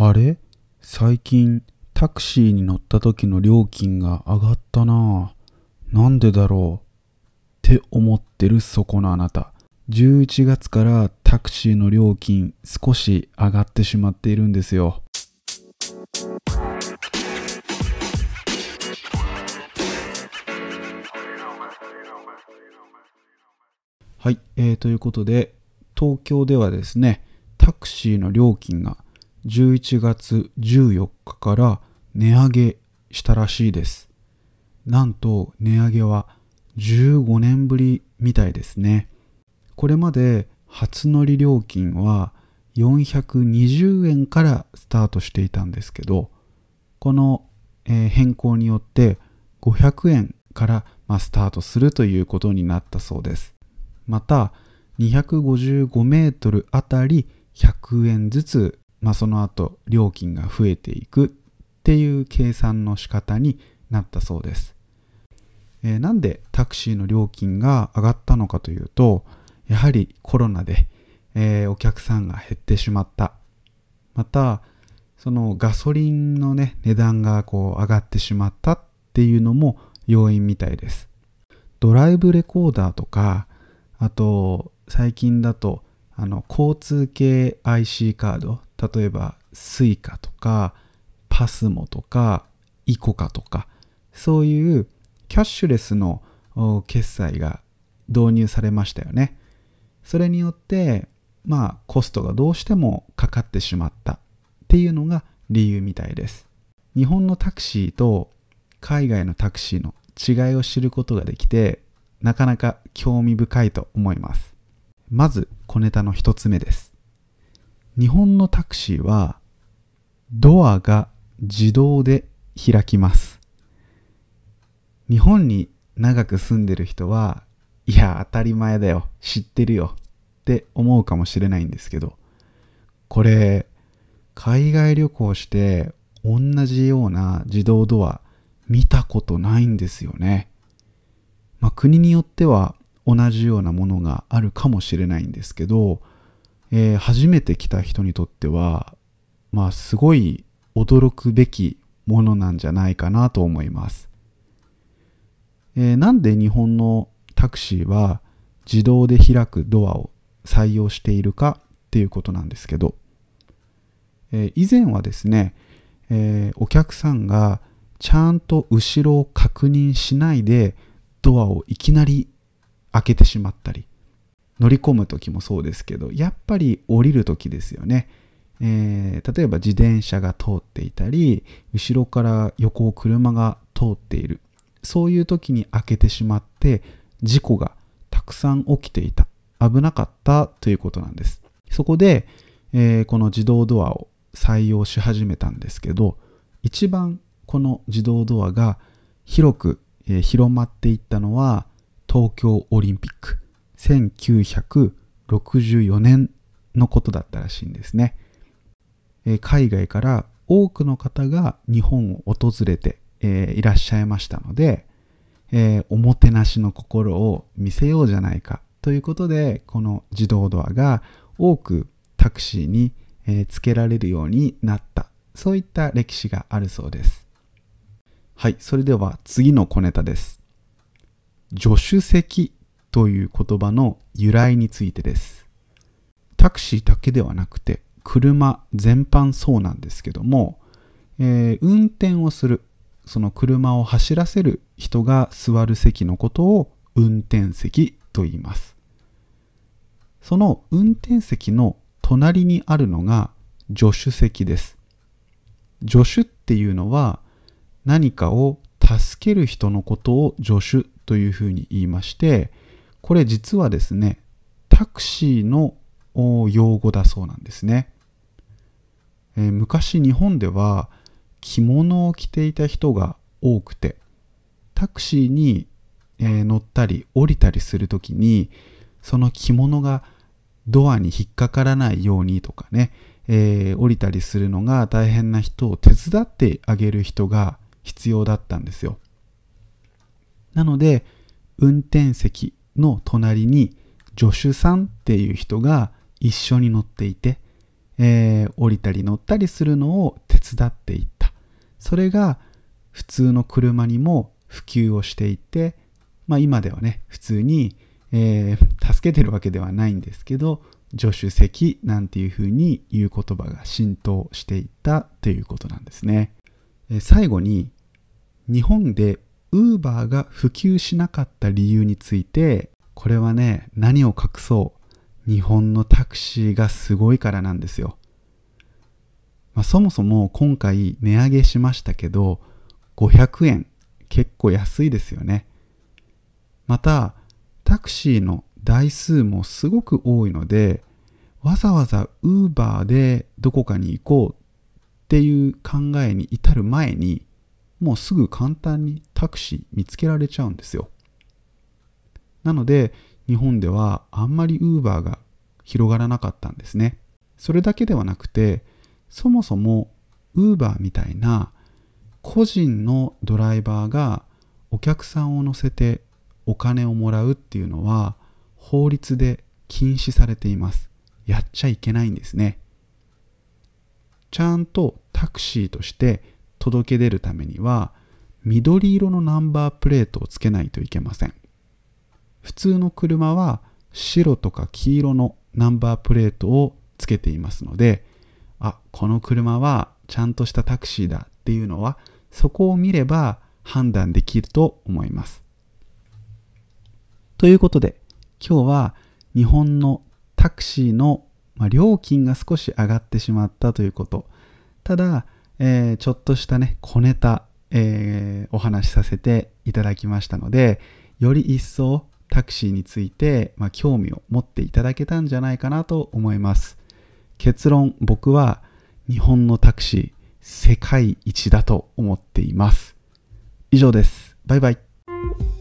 あれ？最近タクシーに乗った時の料金が上がったななんでだろう？って思ってるそこのあなた。11月からタクシーの料金少し上がってしまっているんですよ。はい、えー、ということで東京ではですねタクシーの料金が11月14日から値上げしたらしいです。なんと値上げは15年ぶりみたいですね。これまで初乗り料金は420円からスタートしていたんですけど、この、変更によって500円からスタートするということになったそうです。また、255メートルあたり100円ずつ、まあ、その後料金が増えていくっていう計算の仕方になったそうです。えー、なんでタクシーの料金が上がったのかというと、やはりコロナで、えー、お客さんが減ってしまった。また、そのガソリンのね、値段がこう上がってしまったっていうのも要因みたいです。ドライブレコーダーとか、あと、最近だと、あの、交通系 IC カード、例えば Suica とか、パスモとか、イコカとか、そういうキャッシュレスの決済が導入されましたよね。それによって、まあ、コストがどうしてもかかってしまったっていうのが理由みたいです。日本のタクシーと海外のタクシーの違いを知ることができて、なかなか興味深いと思います。まず、小ネタの一つ目です。日本のタクシーは、ドアが自動で開きます。日本に長く住んでる人は、いや、当たり前だよ、知ってるよって思うかもしれないんですけど、これ、海外旅行して同じような自動ドア見たことないんですよね。まあ、国によっては同じようなものがあるかもしれないんですけど、えー、初めて来た人にとっては、まあすごい驚くべきものなんじゃないかなと思います。えー、なんで日本のタクシーは自動で開くドアを採用しているかっていうことなんですけど、えー、以前はですね、えー、お客さんがちゃんと後ろを確認しないでドアをいきなり開けてしまったり乗り込む時もそうですけどやっぱり降りる時ですよね、えー、例えば自転車が通っていたり後ろから横を車が通っているそういう時に開けてしまって事故がたくさん起きていた。危なかったということなんです。そこで、えー、この自動ドアを採用し始めたんですけど、一番この自動ドアが広く、えー、広まっていったのは東京オリンピック。1964年のことだったらしいんですね。えー、海外から多くの方が日本を訪れてえー、いらっしゃいましたので、えー、おもてなしの心を見せようじゃないかということでこの自動ドアが多くタクシーに、え、つけられるようになった。そういった歴史があるそうです。はいそれでは次の小ネタです。助手席という言葉の由来についてですタクシーだけではなくて車全般そうなんですけども、えー、運転をするその車を走らせる人が座る席のことを運転席と言います。その運転席の隣にあるのが助手席です。助手っていうのは何かを助ける人のことを助手というふうに言いまして、これ実はですね、タクシーの用語だそうなんですね。えー、昔日本では着物を着ていた人が多くてタクシーに、えー、乗ったり降りたりする時にその着物がドアに引っかからないようにとかね、えー、降りたりするのが大変な人を手伝ってあげる人が必要だったんですよなので運転席の隣に助手さんっていう人が一緒に乗っていて、えー、降りたり乗ったりするのを手伝っていった。それが普通の車にも普及をしていて、まあ今ではね、普通に、えー、助けてるわけではないんですけど、助手席なんていうふうに言う言葉が浸透していったということなんですね。え最後に、日本で Uber が普及しなかった理由について、これはね、何を隠そう。日本のタクシーがすごいからなんですよ。まあ、そもそも今回値上げしましたけど、500円。結構安いですよね。また、タクシーの台数もすごく多いので、わざわざ Uber でどこかに行こうっていう考えに至る前に、もうすぐ簡単にタクシー見つけられちゃうんですよ。なので、日本ではあんまり Uber が広がらなかったんですね。それだけではなくて、そもそも Uber みたいな個人のドライバーがお客さんを乗せてお金をもらうっていうのは法律で禁止されています。やっちゃいけないんですね。ちゃんとタクシーとして届け出るためには緑色のナンバープレートをつけないといけません。普通の車は白とか黄色のナンバープレートをつけていますので、あ、この車はちゃんとしたタクシーだっていうのはそこを見れば判断できると思います。ということで今日は日本のタクシーの料金が少し上がってしまったということ。ただ、えー、ちょっとしたね、小ネタ、えー、お話しさせていただきましたので、より一層タクシーについて、まあ、興味を持っていただけたんじゃないかなと思います。結論、僕は日本のタクシー世界一だと思っています。以上です。バイバイ。